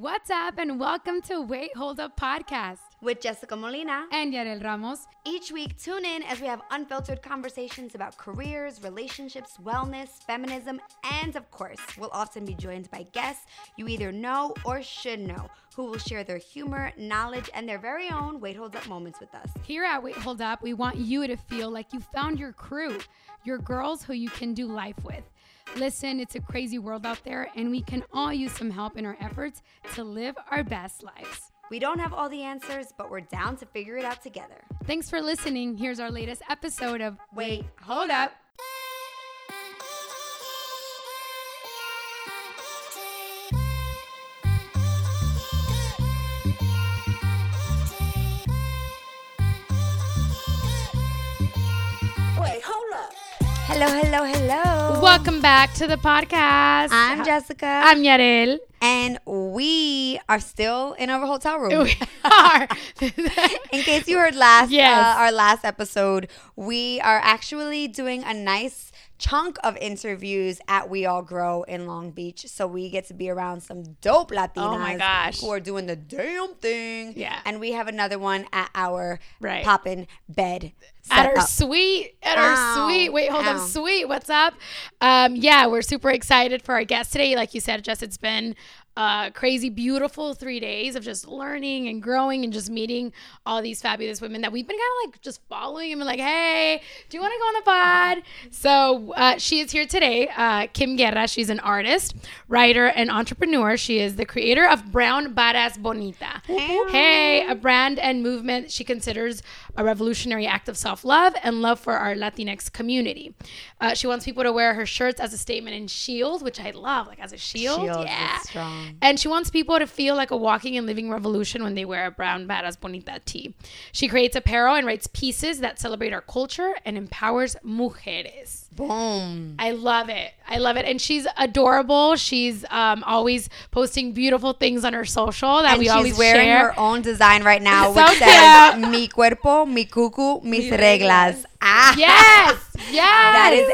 What's up, and welcome to Wait Hold Up Podcast with Jessica Molina and Yarel Ramos. Each week, tune in as we have unfiltered conversations about careers, relationships, wellness, feminism, and of course, we'll often be joined by guests you either know or should know who will share their humor, knowledge, and their very own Wait Hold Up moments with us. Here at Wait Hold Up, we want you to feel like you found your crew, your girls who you can do life with. Listen, it's a crazy world out there, and we can all use some help in our efforts to live our best lives. We don't have all the answers, but we're down to figure it out together. Thanks for listening. Here's our latest episode of Wait, Hold Up. Hello, hello, hello. Welcome back to the podcast. I'm Jessica. I'm Yarel. and we are still in our hotel room. We are. In case you heard last Yes. uh, our last episode, we are actually doing a nice chunk of interviews at We All Grow in Long Beach. So we get to be around some dope Latinas Oh my gosh. who are doing the damn thing. Yeah. And we have another one at our Right. poppin' bed. at our up. suite at our Ow. suite wait hold Ow. on suite what's up um yeah we're super excited for our guest today like you said jess it's been a crazy beautiful three days of just learning and growing and just meeting all these fabulous women that we've been kind of like just following and been like hey do you want to go on the pod? So uh, she is here today uh, kim guerra. She's an artist writer and entrepreneur. She is the creator of brown badass bonita. Hey a brand and movement she considers a revolutionary act of self love and love for our Latinx community. Uh, she wants people to wear her shirts as a statement and shield, which I love, like as a shield. Shield yeah. strong. And she wants people to feel like a walking and living revolution when they wear a brown badass bonita tee. She creates apparel and writes pieces that celebrate our culture and empowers mujeres. Boom. I love it. I love it. And she's adorable. She's um, always posting beautiful things on her social that And we she's always wearing share. her own design right now, So which says "Mi cuerpo, mi cucu, mis reglas." Ah, Yes. Yes. that is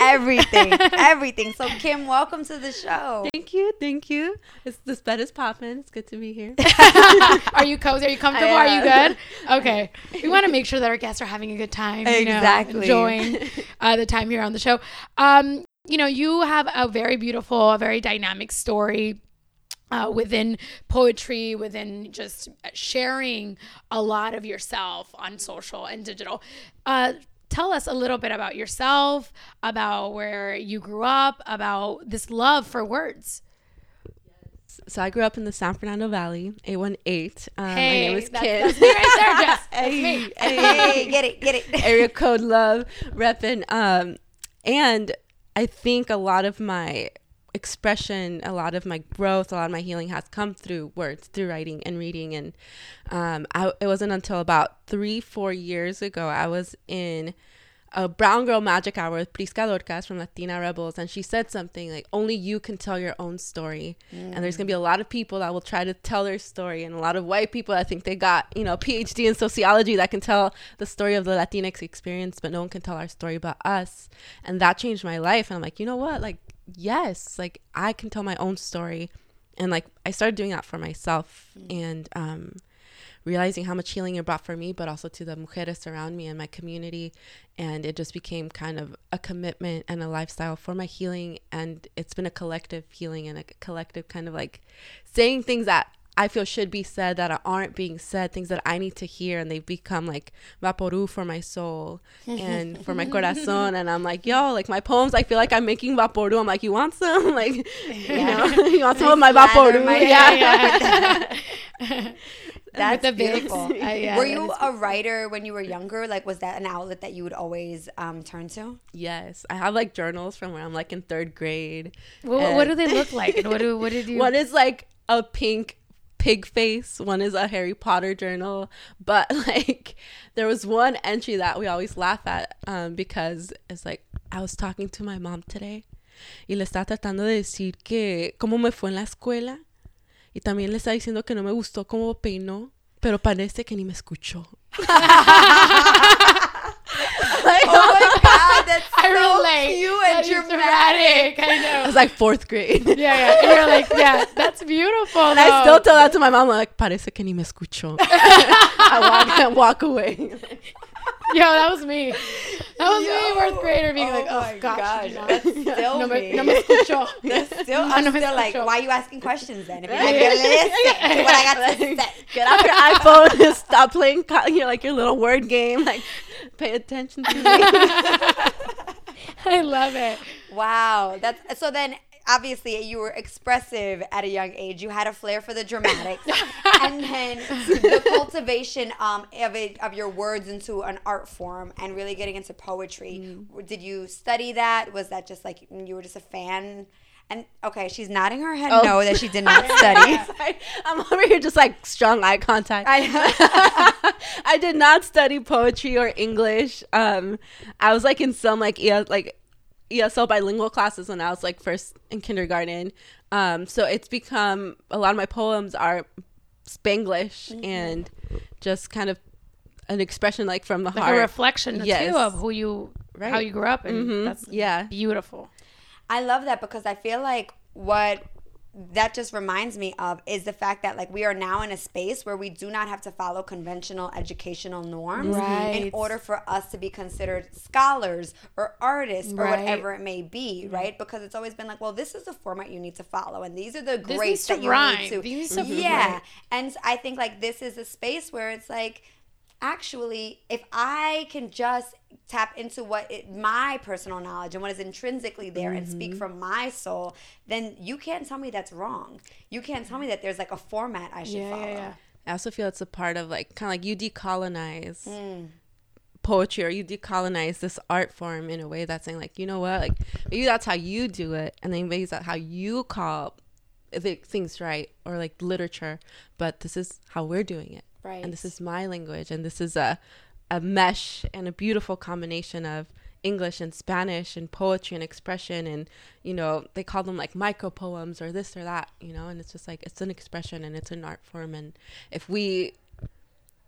everything, everything. So, Kim, welcome to the show. Thank you, thank you. It's this bed is popping. It's good to be here. are you cozy? Are you comfortable? Are you good? Okay. We want to make sure that our guests are having a good time. you know, Exactly. enjoying uh, the time here on the show. Um, you know, you have a very beautiful, a very dynamic story. Uh, within poetry, within just sharing a lot of yourself on social and digital. Uh, tell us a little bit about yourself, about where you grew up, about this love for words. so I grew up in the San Fernando Valley, 818. Um, my name is that's, Kid. that's me right there, Jess. That's me. Hey, get it, get it. Area code love, repping. Um, and I think a lot of my expression, a lot of my growth, a lot of my healing has come through words, through writing and reading. And um, I, it wasn't until about three, four years ago, I was in a brown girl magic hour with Prisca Dorcas from Latina Rebels, and she said something like, "Only you can tell your own story." And there's gonna be a lot of people that will try to tell their story, and a lot of white people I think they got you know PhD in sociology that can tell the story of the Latinx experience, but no one can tell our story about us. And that changed my life. And I'm like, you know what? Like, yes, like I can tell my own story, and like I started doing that for myself, and um realizing how much healing it brought for me, but also to the mujeres around me and my community. And it just became kind of a commitment and a lifestyle for my healing. And it's been a collective healing and a collective kind of like saying things that I feel should be said that aren't being said, things that I need to hear. And they've become like vaporu for my soul and for my corazon. And I'm like, yo, like my poems, I feel like I'm making vaporu. I'm like, you want some? Like, you know, you want some of my Lather vaporu? my- yeah, yeah. That's With the bits. beautiful. Uh, yeah, were you a writer when you were younger? Like, was that an outlet that you would always um, turn to? Yes, I have like journals from when I'm like in third grade. What, what do they look like? And what do what did you? One is like a pink pig face. One is a Harry Potter journal. But like, there was one entry that we always laugh at um, because it's like I was talking to my mom today y le estaba tratando de decir que cómo me fue en la escuela y también le estaba diciendo que no me gustó cómo peinó, pero parece que ni me escuchó. oh my god, that's I so relate. cute That and is dramatic. I know. I was like fourth grade. yeah, yeah. And you're like, yeah, that's beautiful. And I still tell that to my mom, like, parece que ni me escucho. I walk, I walk away. Yo, that was me. That was me, Yo. fourth grader, Oh my gosh, that's still no me. me, no me escucho. Still, No, I'm no still like, why are you asking questions then? If you're not gonna listen to what I got to say. Get off your iPhone and stop playing you know, like your little word game. Like, pay attention to me. I love it. Wow, that's so. Then obviously you were expressive at a young age. You had a flair for the dramatics, and then the cultivation um, of it of your words into an art form and really getting into poetry. Did you study that? Was that just like you were just a fan? And okay, she's nodding her head Oh. no that she did not study. I'm over here just like strong eye contact. I- I did not study poetry or English. Um, I was like in some like yeah like ESL bilingual classes when I was like first in kindergarten. Um, so it's become a lot of my poems are Spanglish Mm-hmm. and just kind of an expression like from the Like heart. a reflection Yes. too of who you, how you grew up, and Mhm. that's Yeah. beautiful. I love that because I feel like what that just reminds me of is the fact that like we are now in a space where we do not have to follow conventional educational norms in order for us to be considered scholars or artists or whatever it may be, mm-hmm. right? Because it's always been like, well, this is the format you need to follow, and these are the This grades that you rhyme. need to. These need to yeah, and I think like this is a space where it's like actually if i can just tap into what it, my personal knowledge and what is intrinsically there and Mm-hmm. speak from my soul then you can't tell me that's wrong you can't tell me that there's like a format i should Yeah, follow yeah, yeah. I also feel it's a part of like kind of like you decolonize Mm. poetry or you decolonize this art form in a way that's saying like you know what like maybe that's how you do it and then maybe that's how you call the things right or like literature but this is how we're doing it Right. and this is my language and this is a a mesh and a beautiful combination of English and Spanish and poetry and expression and you know they call them like micro poems or this or that you know and it's just like it's an expression and it's an art form and if we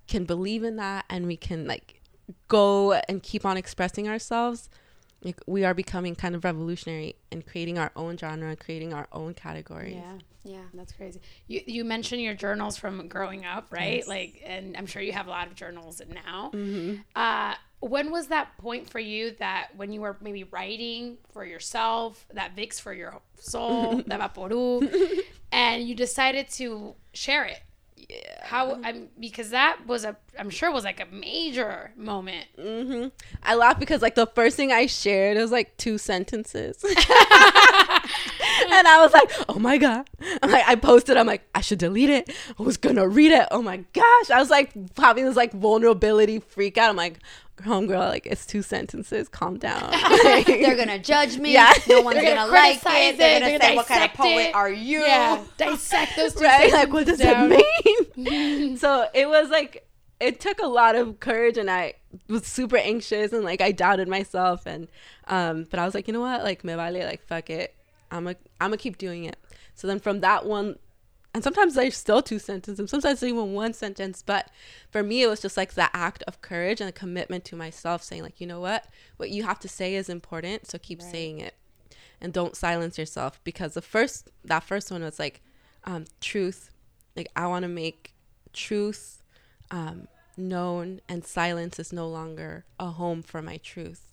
can believe in that and we can like go and keep on expressing ourselves like we are becoming kind of revolutionary and creating our own genre creating our own categories Yeah. Yeah That's crazy. You you mentioned your journals from growing up, right? Yes. Like, and I'm sure you have a lot of journals now. Mm-hmm. Uh, when was that point for you that when you were maybe writing for yourself, that Vicks for your soul, that Vaporu, and you decided to share it? yeah How? I'm because that was a I'm sure was like a major moment. hmm I laugh because like the first thing I shared was like two sentences. and I was like, oh my God. I'm like, I posted, I'm like, I should delete it. Who's gonna read it? Oh my gosh. I was like having this like vulnerability freak out. I'm like, homegirl, like it's two sentences. Calm down. Like, they're gonna judge me Yeah. no one's gonna, gonna like criticize it they're gonna they're say gonna what kind of poet it. are you Yeah, dissect those two right? Like, what does sentences it mean? so it was like, it took a lot of courage and I was super anxious and like I doubted myself. And, um, but I was like, you know what? Like, me vale, like, fuck it. I'm a, I'm gonna keep doing it. So then from that one, and sometimes there's still two sentences, sometimes even one sentence. But for me, it was just like that act of courage and a commitment to myself, saying like, you know what, what you have to say is important, so keep saying it, and don't silence yourself. Because the first, that first one was like, um, truth. Like I want to make truth um, known, and silence is no longer a home for my truth.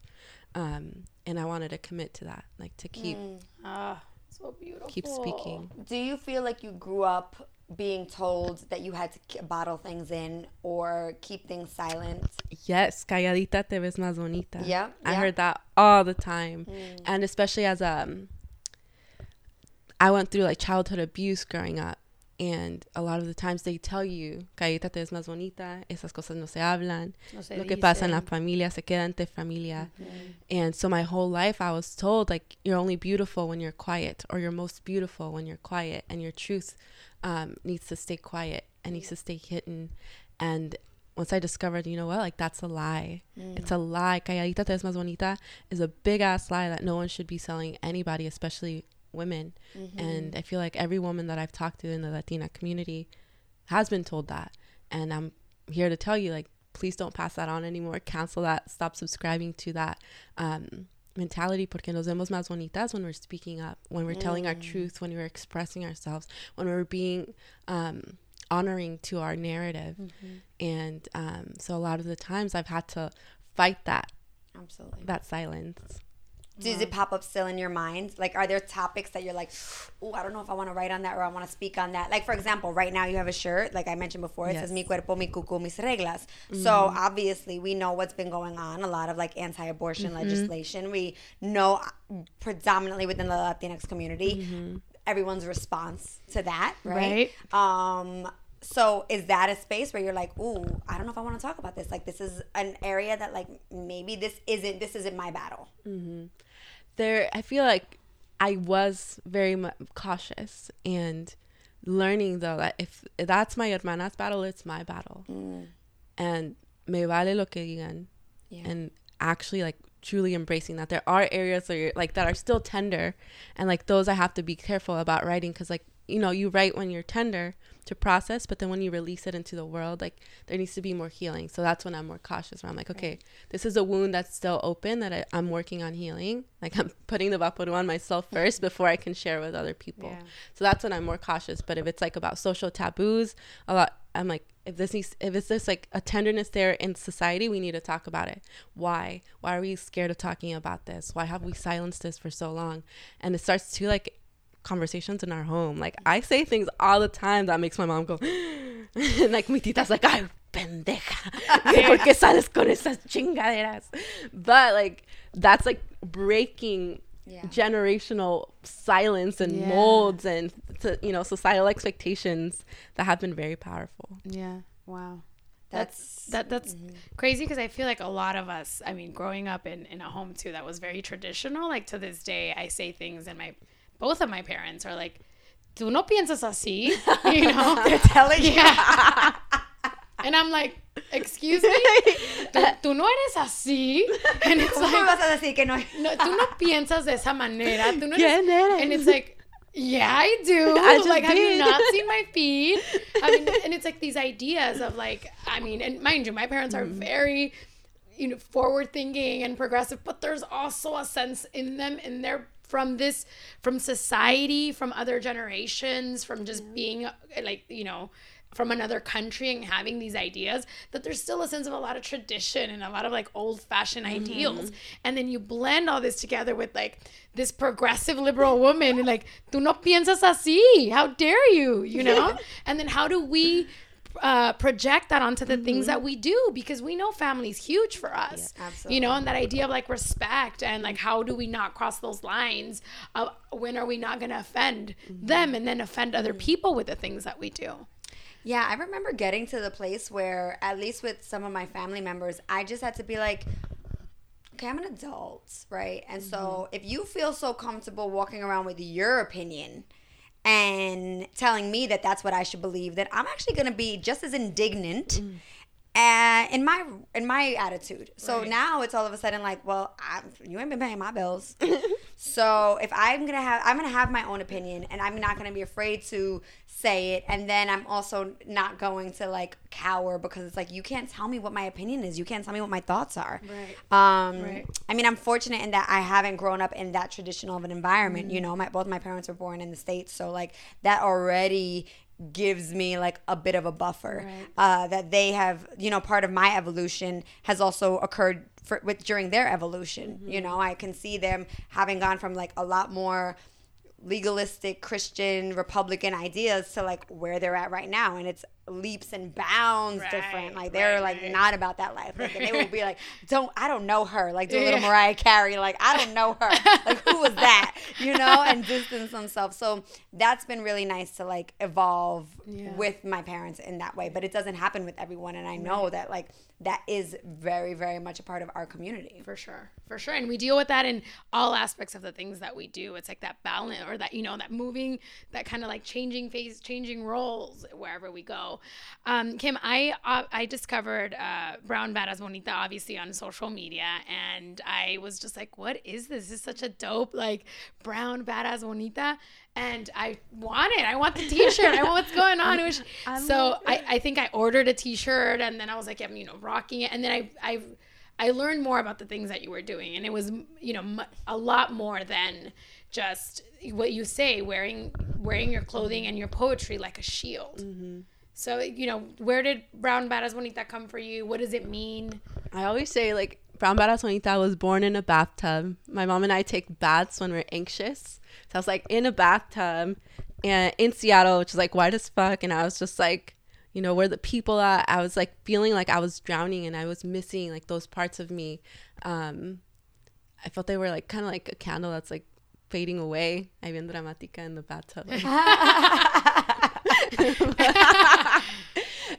Um, and I wanted to commit to that, like to keep Ah, so beautiful. keep speaking. do you feel like you grew up being told that you had to k- bottle things in or keep things silent Yes, calladita te ves más bonita. Yeah, I heard that all the time, and especially as um, I went through like childhood abuse growing up, and a lot of the times they tell you calladita te ves más bonita, esas cosas no se hablan, No se lo que pasa en la dicen. familia se queda entre familia, and so my whole life I was told like you're only beautiful when you're quiet, or you're most beautiful when you're quiet, and your truth um, needs to stay quiet and needs to stay hidden, and once I discovered, you know what, like that's a lie. It's a lie. Calladita te ves más bonita is a big ass lie that no one should be selling anybody, especially women. And I feel like every woman that I've talked to in the Latina community has been told that. And I'm here to tell you, like, please don't pass that on anymore. Cancel that. Stop subscribing to that. Um, mentality porque nos vemos más bonitas when we're speaking up, when we're telling our Mm. truth, when we're expressing ourselves, when we're being um, honoring to our narrative. Mm-hmm. And um, so a lot of the times I've had to fight that Absolutely. that silence. Does it mm-hmm. pop up still in your mind? Like, are there topics that you're like, oh, I don't know if I want to write on that or I want to speak on that? Like, for example, right now you have a shirt, like I mentioned before, it says Mi cuerpo, mi cuco, mis reglas. So mm-hmm. obviously, we know what's been going on. A lot of like anti abortion mm-hmm. legislation. We know uh, predominantly within the Latinx community, everyone's response to that, right? Um, so is that a space where you're like, ooh, I don't know if I want to talk about this. Like, this is an area that, like, maybe this isn't this isn't my battle. There i feel like i was very mu cautious and learning though that if that's my hermana's battle it's my battle. Mm. And me vale lo que digan. Yeah. and actually like truly embracing that. There are areas that you're like that are still tender and like those i have to be careful about writing because like you know you write when you're tender to process but then when you release it into the world like there needs to be more healing. So that's when i'm more cautious where i'm like okay this is a wound that's still open that I, i'm working on healing. Like i'm putting the vaporu on myself first before i can share with other people. Yeah. so that's when i'm more cautious. But if it's like about social taboos a lot i'm like if this needs if it's this like a tenderness there in society we need to talk about it. Why? Why are we scared of talking about this? Why have we silenced this for so long? And it starts to like conversations in our home like i say things all the time that makes my mom go and like mi tita's like ay pendeja ¿por qué sales con esas chingaderas but like that's like breaking Yeah. generational silence and Yeah. molds and to, you know societal expectations that have been very powerful Yeah. Wow. That's That that's mm-hmm. crazy because I feel like a lot of us, I mean, growing up in, in a home too that was very traditional, like to this day, I say things and my both of my parents are like, "Tú no piensas así," you know. they're telling you. yeah. and I'm like, "Excuse me, tú, tú no eres así," and it's ¿Cómo me like, vas a decir que no? no, tú no piensas de esa manera. Tú no ¿Quién eres? And it's like, yeah, I do. I just like, have you not seen my feed? I mean, and it's like these ideas of like, I mean, and mind you, my parents are Mm-hmm. very, you know, forward thinking and progressive, but there's also a sense in them, in they're from this, from society, from other generations, from just being uh, like, you know, from another country and having these ideas that there's still a sense of a lot of tradition and a lot of like old fashioned ideals. And then you blend all this together with like this progressive liberal woman and like tú no piensas así. How dare you you know? And then how do we uh, project that onto the things mm-hmm. that we do because we know family's huge for us absolutely. you know and that idea of like respect and like how do we not cross those lines of when are we not going to offend mm-hmm. them and then offend other mm-hmm. people with the things that we do. Yeah, I remember getting to the place where, at least with some of my family members, I just had to be like, okay, I'm an adult, right? And so if you feel so comfortable walking around with your opinion and telling me that that's what I should believe, that I'm actually going to be just as indignant. Uh, in my in my attitude, so Right. now it's all of a sudden like, well, I, you ain't been paying my bills, so if I'm gonna have, I'm gonna have my own opinion, and I'm not gonna be afraid to say it. And then I'm also not going to like cower because it's like you can't tell me what my opinion is. You can't tell me what my thoughts are. Right. Um, Right. I mean, I'm fortunate in that I haven't grown up in that traditional of an environment. You know, my both my parents were born in the states, so like that already gives me like a bit of a buffer Right. uh, that they have you know part of my evolution has also occurred for, with during their evolution you mm-hmm. know i can see them having gone from like a lot more legalistic christian republican ideas to like where they're at right now and it's leaps and bounds different. Like they're right, like right. not about that life. Like they will be like don't i don't know her like do a little Yeah. mariah carey like i don't know her. Like who was that? You know and distance themselves. So that's been really nice to like evolve Yeah. with my parents in that way but it doesn't happen with everyone and i know that like that is very very much a part of our community. For sure for sure. And we deal with that in all aspects of the things that we do. It's like that balance or that you know that moving that kind of like changing phase changing roles wherever we go. Um, kim i uh, i discovered uh, brown badass bonita obviously on social media and i was just like what is this? This is such a dope like brown badass bonita. And I want it. I want the T-shirt. I want what's going on. Was- so I, I think I ordered a T-shirt, and then I was like, I'm you know rocking it, and then I I I learned more about the things that you were doing, and it was you know a lot more than just what you say wearing wearing your clothing and your poetry like a shield. Mm-hmm. So you know, where did Brown Badass Bonita come for you? What does it mean? I always say like Brown Badass Bonita was born in a bathtub. My mom and I take baths when we're anxious. So I was like in a bathtub and in Seattle, which is like white as fuck. And I was just like, you know, where the people at? I was like feeling like I was drowning and I was missing like those parts of me. Um, I felt they were like kind of like a candle that's like fading away. I bien dramática in the bathtub.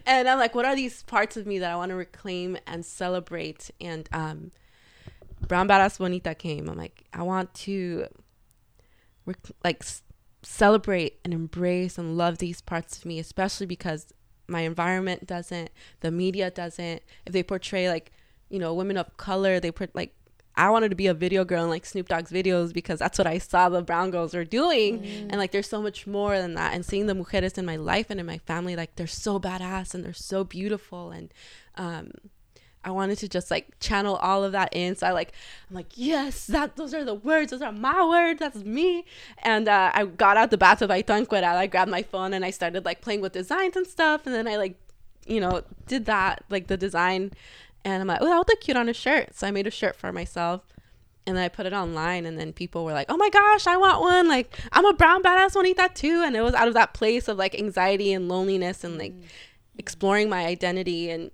and I'm like, what are these parts of me that I want to reclaim and celebrate? And um, Brown Badass Bonita came. I'm like, I want to rec- like celebrate and embrace and love these parts of me, especially because my environment doesn't, the media doesn't. If they portray like, you know, women of color, they put like. I wanted to be a video girl in like Snoop Dogg's videos because that's what I saw the brown girls were doing. And like there's so much more than that. And seeing the mujeres in my life and in my family, like they're so badass and they're so beautiful. And um I wanted to just like channel all of that in. So I like I'm like, yes, that those are the words, those are my words, that's me. And uh, I got out the bathtub, I encuerada, I grabbed my phone and I started like playing with designs and stuff. And then I like, you know, did that, like the design. And I'm like, oh, that would look cute on a shirt. So I made a shirt for myself. And then I put it online, and then people were like, "Oh my gosh, I want one! Like, I'm a brown badass Bonita too." And it was out of that place of like anxiety and loneliness, and like exploring my identity, and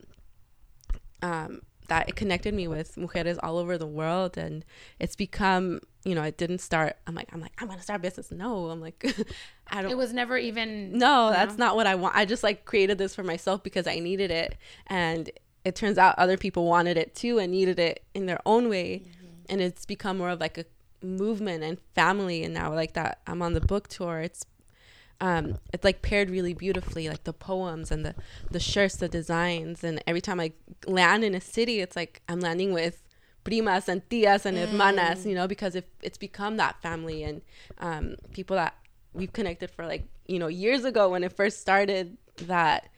um, that it connected me with mujeres all over the world, and it's become, you know, it didn't start. I'm like, I'm like, I'm gonna start a business. No, I'm like, I don't. It was never even No, that's not what I want. I just like created this for myself because I needed it. And it turns out other people wanted it too and needed it in their own way. And it's become more of like a movement and family. And now, like that, I'm on the book tour. It's, um, it's like paired really beautifully, like the poems and the, the shirts, the designs. And every time I land in a city, it's like I'm landing with primas and tias and hermanas, you know, because if it's become that family and um, people that we've connected for like you know years ago when it first started that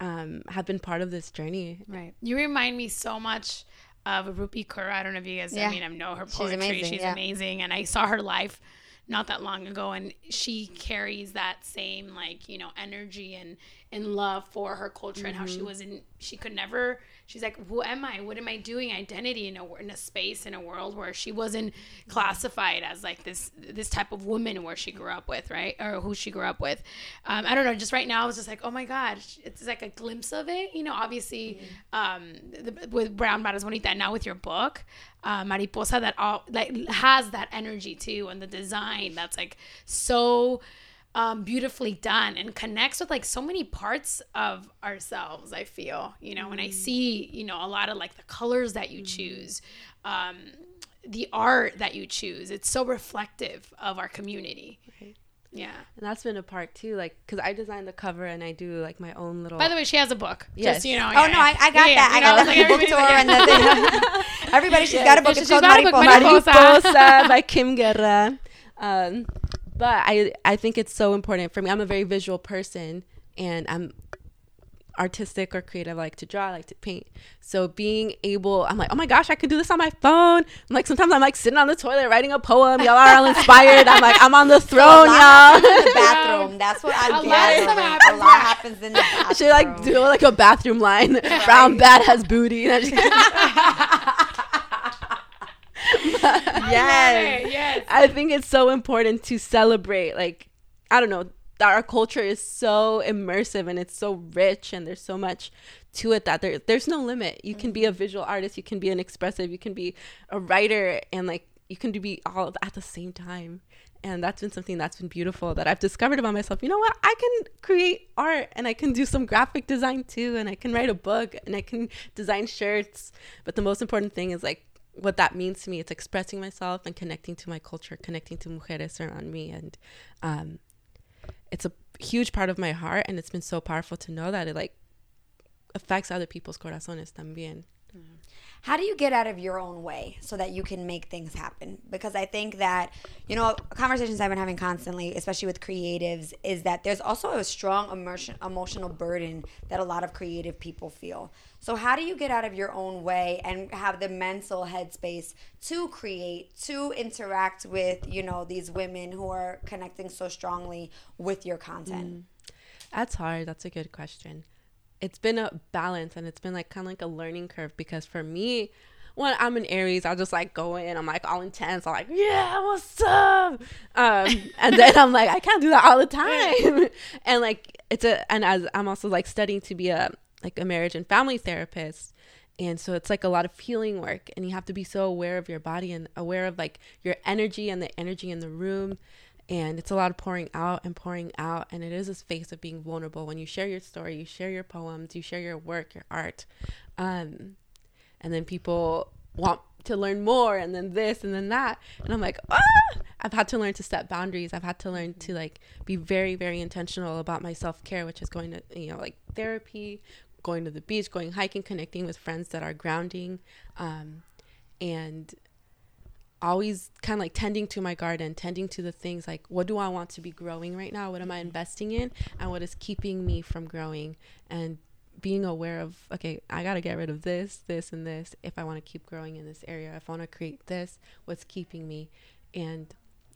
um, have been part of this journey. Right. You remind me so much of Rupi Kaur. I don't know if you guys. Yeah. I mean, I know her poetry. She's poetry. amazing, She's yeah. amazing, and I saw her live not that long ago, and she carries that same like you know energy and and love for her culture and how Mm-hmm. she was in. She could never. She's like, who am I? What am I doing? Identity in a in a space in a world where she wasn't classified as like this this type of woman where she grew up with, right, or who she grew up with. Um, I don't know. Just right now, I was just like, oh my god, it's like a glimpse of it. You know, obviously, um, the, with Brown Badass Bonita, now with your book, uh, Mariposa, that all like has that energy too, and the design that's like so um, beautifully done and connects with like so many parts of ourselves. I feel, you know, when I see, you know, a lot of like the colors that you choose, um, the art that you choose, it's so reflective of our community. Yeah. And that's been a part too, like because I designed the cover and I do like my own little. By the way, she has a book. Yes. Just you know. Oh yeah, no, I, I got yeah, that. I you got know, that like from the book everybody- tour yeah. and the thing. Everybody, she's got a book. She's It's called got a book, Mariposa. Mariposa. Mariposa by Kim Guerra. Um, but I I think it's so important for me. I'm a very visual person and I'm artistic or creative. I like to draw, I like to paint. So being able, I'm like, oh my gosh, I could do this on my phone. I'm like, sometimes I'm like sitting on the toilet writing a poem. Y'all are all inspired. I'm like, I'm on the A throne, lot y'all. in the bathroom. That's what I'm A lot of gathering. A happens, lot happens in the bathroom. She like do like a bathroom line. Brown bat has booty. And I just- Yes. Right, yes. I think it's so important to celebrate. Like, I don't know, that our culture is so immersive and it's so rich, and there's so much to it that there, there's no limit. You can be a visual artist, you can be an expressive, you can be a writer, and like you can be all at the same time. And that's been something that's been beautiful that I've discovered about myself. You know what? I can create art and I can do some graphic design too, and I can write a book and I can design shirts. But the most important thing is like what that means to me it's expressing myself and connecting to my culture connecting to mujeres around me and um, it's a huge part of my heart and it's been so powerful to know that it like affects other people's corazones también How do you get out of your own way so that you can make things happen? Because I think that, you know, conversations I've been having constantly, especially with creatives, is that there's also a strong emotion, emotional burden that a lot of creative people feel. So, how do you get out of your own way and have the mental headspace to create, to interact with, you know, these women who are connecting so strongly with your content? Mm. That's hard. That's a good question it's been a balance and it's been like kind of like a learning curve because for me when I'm in Aries, I'll just like go in. I'm like all intense. I'm like, yeah, what's up? Um, and then I'm like, I can't do that all the time. and like, it's a, and as I'm also like studying to be a, like a marriage and family therapist. And so it's like a lot of healing work. And you have to be so aware of your body and aware of like your energy and the energy in the room and it's a lot of pouring out and pouring out and it is a space of being vulnerable. When you share your story you share your poems you share your work your art um, and then people want to learn more and then this and then that. And i'm like ah! i've had to learn to set boundaries. I've had to learn to like be very very intentional about my self-care which is going to you know like therapy going to the beach going hiking connecting with friends that are grounding um, and always kind of like tending to my garden, tending to the things like what do I want to be growing right now? What am I mm-hmm. investing in? And what is keeping me from growing? And being aware of, okay, I got to get rid of this, this, and this if I want to keep growing in this area. If I want to create this, what's keeping me? And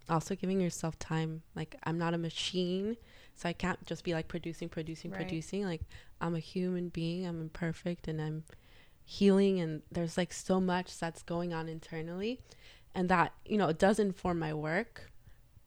also giving yourself time. Like, I'm not a machine. So I can't just be like producing, producing, right. producing. Like, I'm a human being. I'm imperfect and I'm healing. And there's like so much that's going on internally and that you know it does inform my work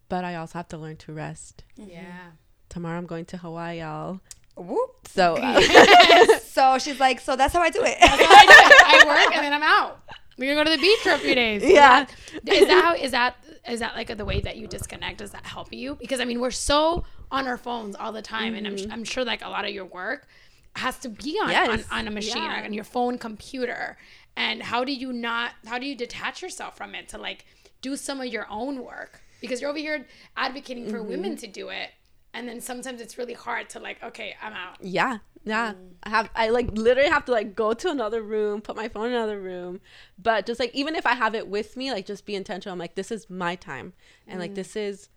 but i also have to learn to rest mm-hmm. yeah tomorrow i'm going to hawaii y'all Whoop. So, uh, so she's like, so that's how I do it. That's how I do it. I work and then I'm out. We're gonna go to the beach for a few days. Yeah. Is that, is that how? Is that is that like the way that you disconnect? Does that help you? Because I mean, we're so on our phones all the time, mm-hmm. and I'm, mm-hmm. I'm sure like a lot of your work has to be on yes. on, on, a machine, yeah. on your phone, computer, and how do you not how do you detach yourself from it to like do some of your own work? Because you're over here advocating for mm-hmm. women to do it and then sometimes it's really hard to like okay i'm out. Yeah yeah. Mm. i have i like literally have to like go to another room put my phone in another room. But just like even if i have it with me like just be intentional. I'm like this is my time. And mm. like this is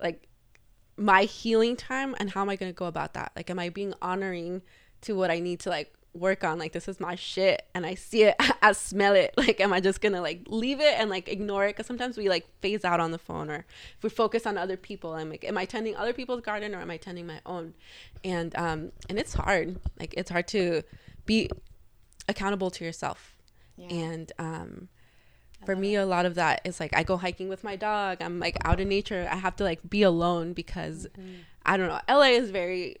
like my healing time and how am i going to go about that? Like am i being honoring to what i need to like work on like this is my shit and i see it i smell it like am i just gonna like leave it and like ignore it? Because sometimes we like phase out on the phone or if we focus on other people i'm like am i tending other people's garden or am i tending my own? And um and it's hard. Like it's hard to be accountable to yourself. Yeah. and um for me a lot of that is like i go hiking with my dog. I'm like out in nature. I have to like be alone because mm-hmm. i don't know. La is very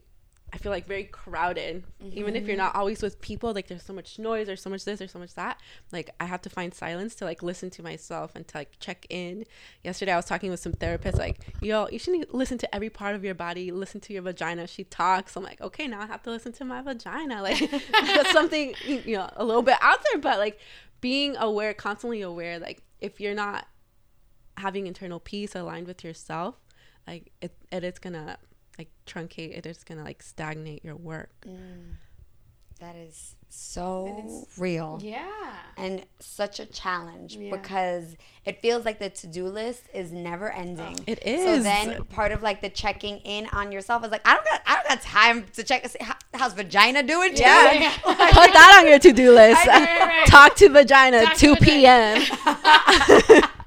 I feel like very crowded. Mm-hmm. Even if you're not always with people, like there's so much noise, there's so much this, there's so much that. Like I have to find silence to like listen to myself and to like check in. Yesterday I was talking with some therapists, like, yo, you should listen to every part of your body, listen to your vagina. She talks. I'm like, okay, now I have to listen to my vagina. Like that's something you know, a little bit out there, but like being aware, constantly aware, like if you're not having internal peace aligned with yourself, like it, it is gonna like truncate it it's gonna like stagnate your work mm. that is so real yeah and such a challenge yeah. because it feels like the to-do list is never ending oh, it is so then part of like the checking in on yourself is like i don't got i don't got time to check how's vagina doing too? yeah, yeah. put that on your to-do list right, right. talk to vagina talk 2 to p.m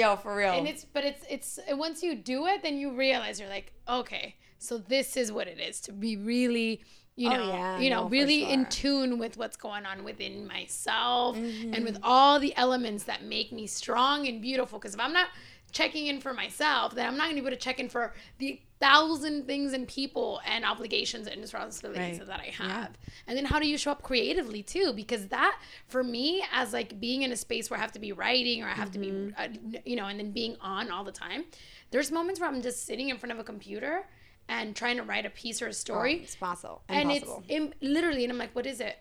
Yo, for real. And it's but it's it's and once you do it, then you realize you're like, okay, so this is what it is to be really you oh, know, oh, yeah, you know, no, really sure. in tune with what's going on within myself mm-hmm. and with all the elements that make me strong and beautiful. Because if I'm not checking in for myself, then I'm not going to be able to check in for the thousand things and people and obligations and responsibilities right. that I have. Yeah. And then how do you show up creatively too? Because that for me as like being in a space where I have to be writing or I have mm-hmm. to be mm-hmm. uh, you know and then being on all the time. There's moments where I'm just sitting in front of a computer and trying to write a piece or a story. Oh, it's possible. And it's Im- literally and I'm like what is it?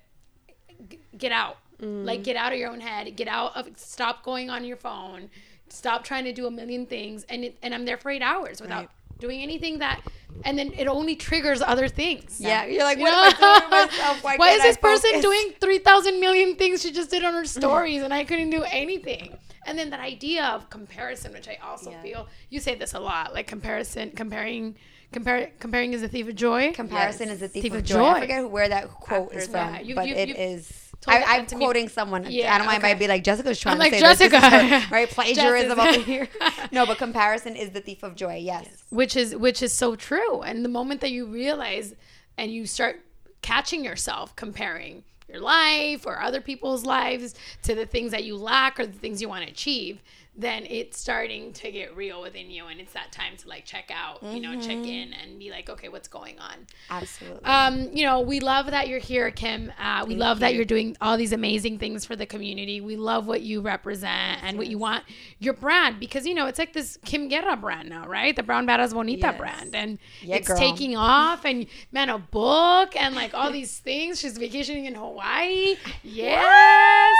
G- get out. Mm. Like get out of your own head. Get out of stop going on your phone. Stop trying to do a million things and it, and I'm there for 8 hours without right doing anything that and then it only triggers other things. Yeah, you're like, You what know? am I doing myself? Why, Why is this I person focus? doing 3,000 million things she just did on her stories and I couldn't do anything? And then that idea of comparison, which I also Yeah. feel you say this a lot, like comparison, comparing, compare, comparing is a thief of joy. Comparison Yes. is a thief, Thief of of joy. I joy. forget where that quote is from, that. You- but you- it you've is. I, I'm to me. quoting someone. Yeah, I don't mind. okay. Might be like Jessica's trying I'm to like, say this. This Jessica. her, right? Plagiarism over here. No, but comparison is the thief of joy. Yes. which is which is so true and the moment that you realize and you start catching yourself comparing your life or other people's lives to the things that you lack or the things you want to achieve then it's starting to get real within you and it's that time to like check out you know check in and be like okay what's going on Absolutely. um, you know, we love that you're here, Kim. Uh, we love that you. you're doing all these amazing things for the community. We love what you represent and what you want your brand because you know it's like this Kim Guerra brand now, right? The Brown Badass Bonita Yes. brand, and Yeah, it's girl. taking off. And man, a book and like all these things. She's vacationing in Hawaii. Yes.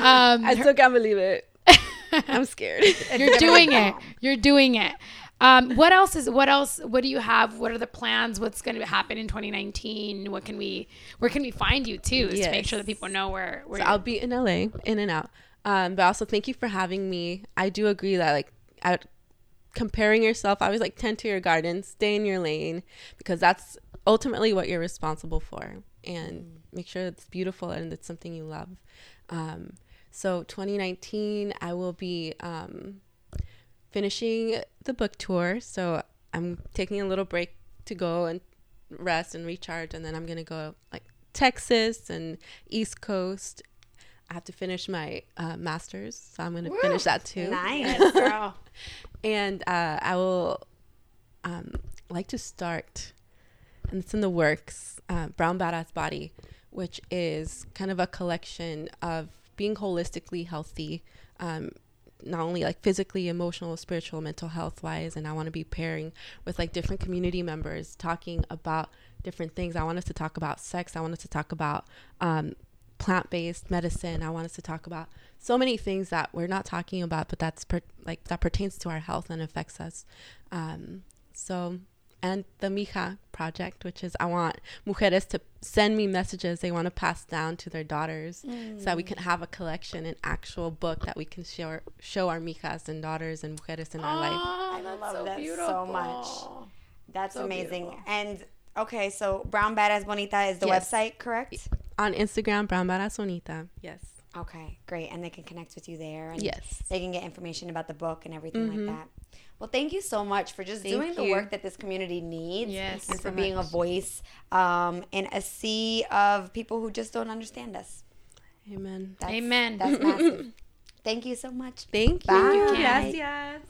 Um, I still can't believe it. I'm scared. you're doing it. You're doing it. Um, what else is what else? What do you have? What are the plans? What's going to happen in 2019? What can we? Where can we find you too? To make sure that people know where. where So I'll be in LA, in and out. Um, but also thank you for having me. I do agree that like at, comparing yourself, I always like tend to your garden, stay in your lane because that's ultimately what you're responsible for, and make sure it's beautiful and it's something you love. Um, so 2019, I will be um, finishing the book tour. So I'm taking a little break to go and rest and recharge, and then I'm gonna go like Texas and East Coast. I have to finish my uh, masters, so I'm gonna finish that too. nice. girl. And uh, I will um, like to start, and it's in the works. Uh, Brown Badass Body, which is kind of a collection of being holistically healthy, um, not only like physically, emotional, spiritual, mental health wise. And I want to be pairing with like different community members, talking about different things. I want us to talk about sex. I want us to talk about um, plant-based medicine. I want us to talk about so many things that we're not talking about, but that's per- like that pertains to our health and affects us. Um, so, and the Mija project, which is I want mujeres to send me messages they want to pass down to their daughters, so that we can have a collection, an actual book that we can show show our mijas and daughters and mujeres in our life. Oh, that's love so that so much. That's So amazing. beautiful. And okay, so Brown Badass Bonita is the Yes. website, correct? On Instagram, Brown Badass Bonita. Yes. Okay, great. And they can connect with you there. And Yes. They can get information about the book and everything like mm-hmm. that. Well, thank you so much for just Thank doing the work that this community needs. Yes. And for so being a voice um, in a sea of people who just don't understand us. Amen. That's, Amen. That's massive. Thank you so much. Thank you. Bye. Gracias.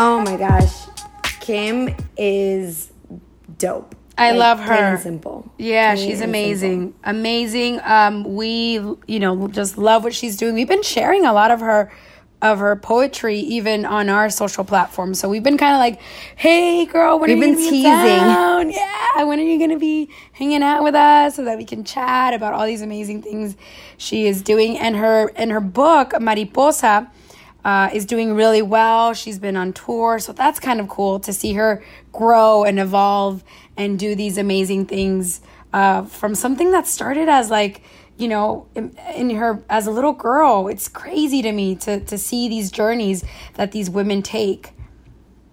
Oh my gosh. Kim is dope. I Like, love plain her. and simple. Yeah, Plain she's amazing. Amazing. Um, we, you know, just love what she's doing. We've been sharing a lot of her of her poetry even on our social platforms. So we've been kind of like, "Hey, girl, when We've are you been gonna be in teasing. town? Yeah, when are you gonna be hanging out with us so that we can chat about all these amazing things she is doing?" And her and her book Mariposa uh, is doing really well. She's been on tour, so that's kind of cool to see her grow and evolve and do these amazing things uh, from something that started as like you know in, in her as a little girl. It's crazy to me to to see these journeys that these women take.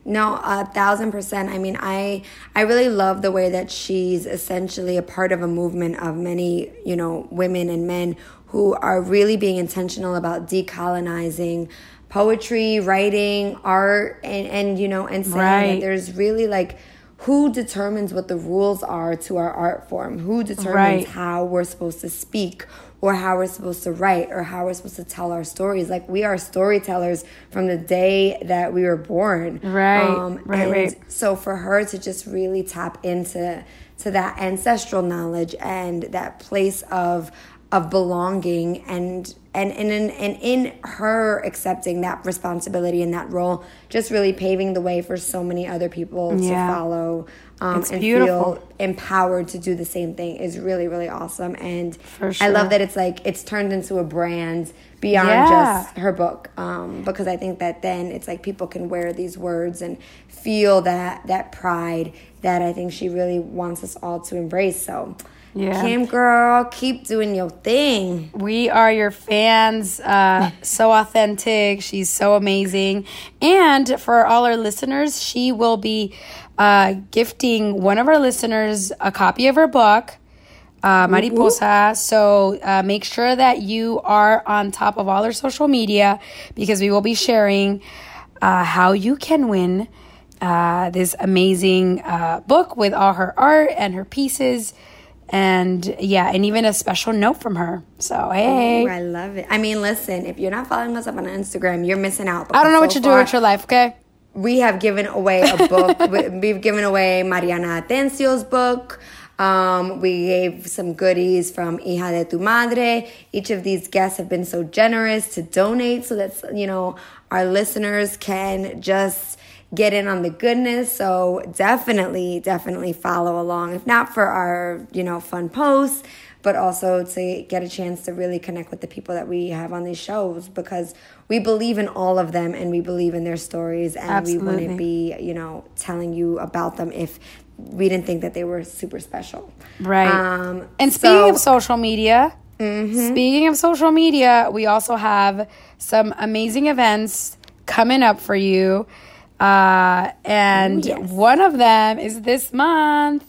No, a thousand percent. I mean, I I really love the way that she's essentially a part of a movement of many, you know, women and men who are really being intentional about decolonizing poetry, writing, art, and and you know, and saying Right. that there's really like who determines what the rules are to our art form? Who determines Right. how we're supposed to speak or how we're supposed to write or how we're supposed to tell our stories? Like we are storytellers from the day that we were born. Right, right, Um, and right. so for her to just really tap into to that ancestral knowledge and that place of of belonging and and and in, and in her accepting that responsibility and that role just really paving the way for so many other people Yeah. to follow um, and beautiful. feel empowered to do the same thing is really really awesome and For i love that it's like it's turned into a brand beyond Yeah. just her book um, because i think that then it's like people can wear these words and feel that that pride that i think she really wants us all to embrace so Yeah. kim girl keep doing your thing We are your fans. Uh, so authentic. She's so amazing. And for all our listeners, she will be uh, gifting one of our listeners a copy of her book, uh, Mariposa. So uh, make sure that you are on top of all our social media because we will be sharing uh, how you can win uh, this amazing uh, book with all her art and her pieces. And yeah, and even a special note from her. So, hey. Ooh, i love it i mean listen if you're not following us up on instagram you're missing out I don't know what you're so doing with your life, okay? we have given away a book. We- We've given away Mariana Atencio's book. Um, we gave some goodies from Hija de tu Madre. Each of these guests have been so generous to donate so that, you know, our listeners can just get in on the goodness. So definitely, definitely follow along. If not for our, you know, fun posts, but also to get a chance to really connect with the people that we have on these shows because we believe in all of them and we believe in their stories and we Absolutely. wouldn't be, you know, telling you about them if we didn't think that they were super special. Right. Um, and speaking so- of social media, speaking of social media, we also have some amazing events coming up for you. Uh, and yes. one of them is this month.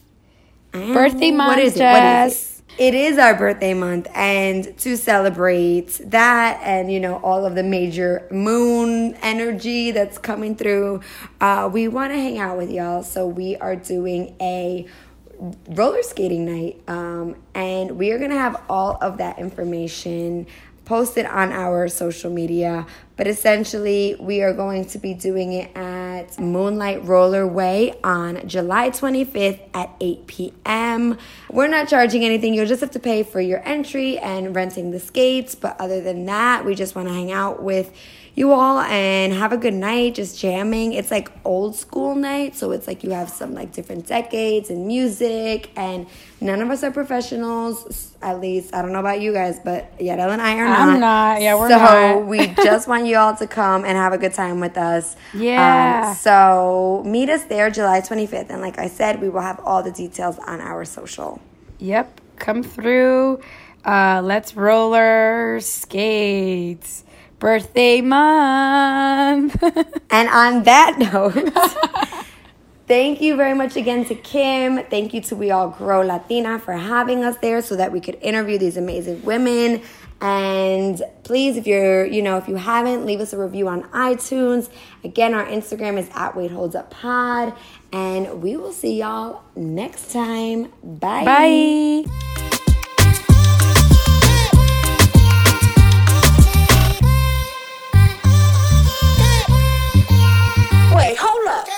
Birthday month, is it? What is it? It is our birthday month, and to celebrate that and you know all of the major moon energy that's coming through, uh, we want to hang out with y'all. So we are doing a roller skating night, um, and we are gonna have all of that information posted on our social media. But essentially, we are going to be doing it at Moonlight Rollerway on July 25th at 8 p.m. We're not charging anything, you'll just have to pay for your entry and renting the skates. But other than that, we just want to hang out with you all and have a good night just jamming it's like old school night so it's like you have some like different decades and music and none of us are professionals at least i don't know about you guys but Yarel and i are not I'm not. Yeah, we're so not. we just want you all to come and have a good time with us Yeah. um, so meet us there july 25th and like i said we will have all the details on our social Yep, come through. Uh, let's roller skates. Birthday month. And on that note, thank you very much again to Kim. Thank you to We All Grow Latina for having us there so that we could interview these amazing women. And please, if you're, you know, if you haven't, leave us a review on iTunes. Again, our Instagram is at Wait Holds Up Pod. And we will see y'all next time. Bye. Bye. Wait, hold up.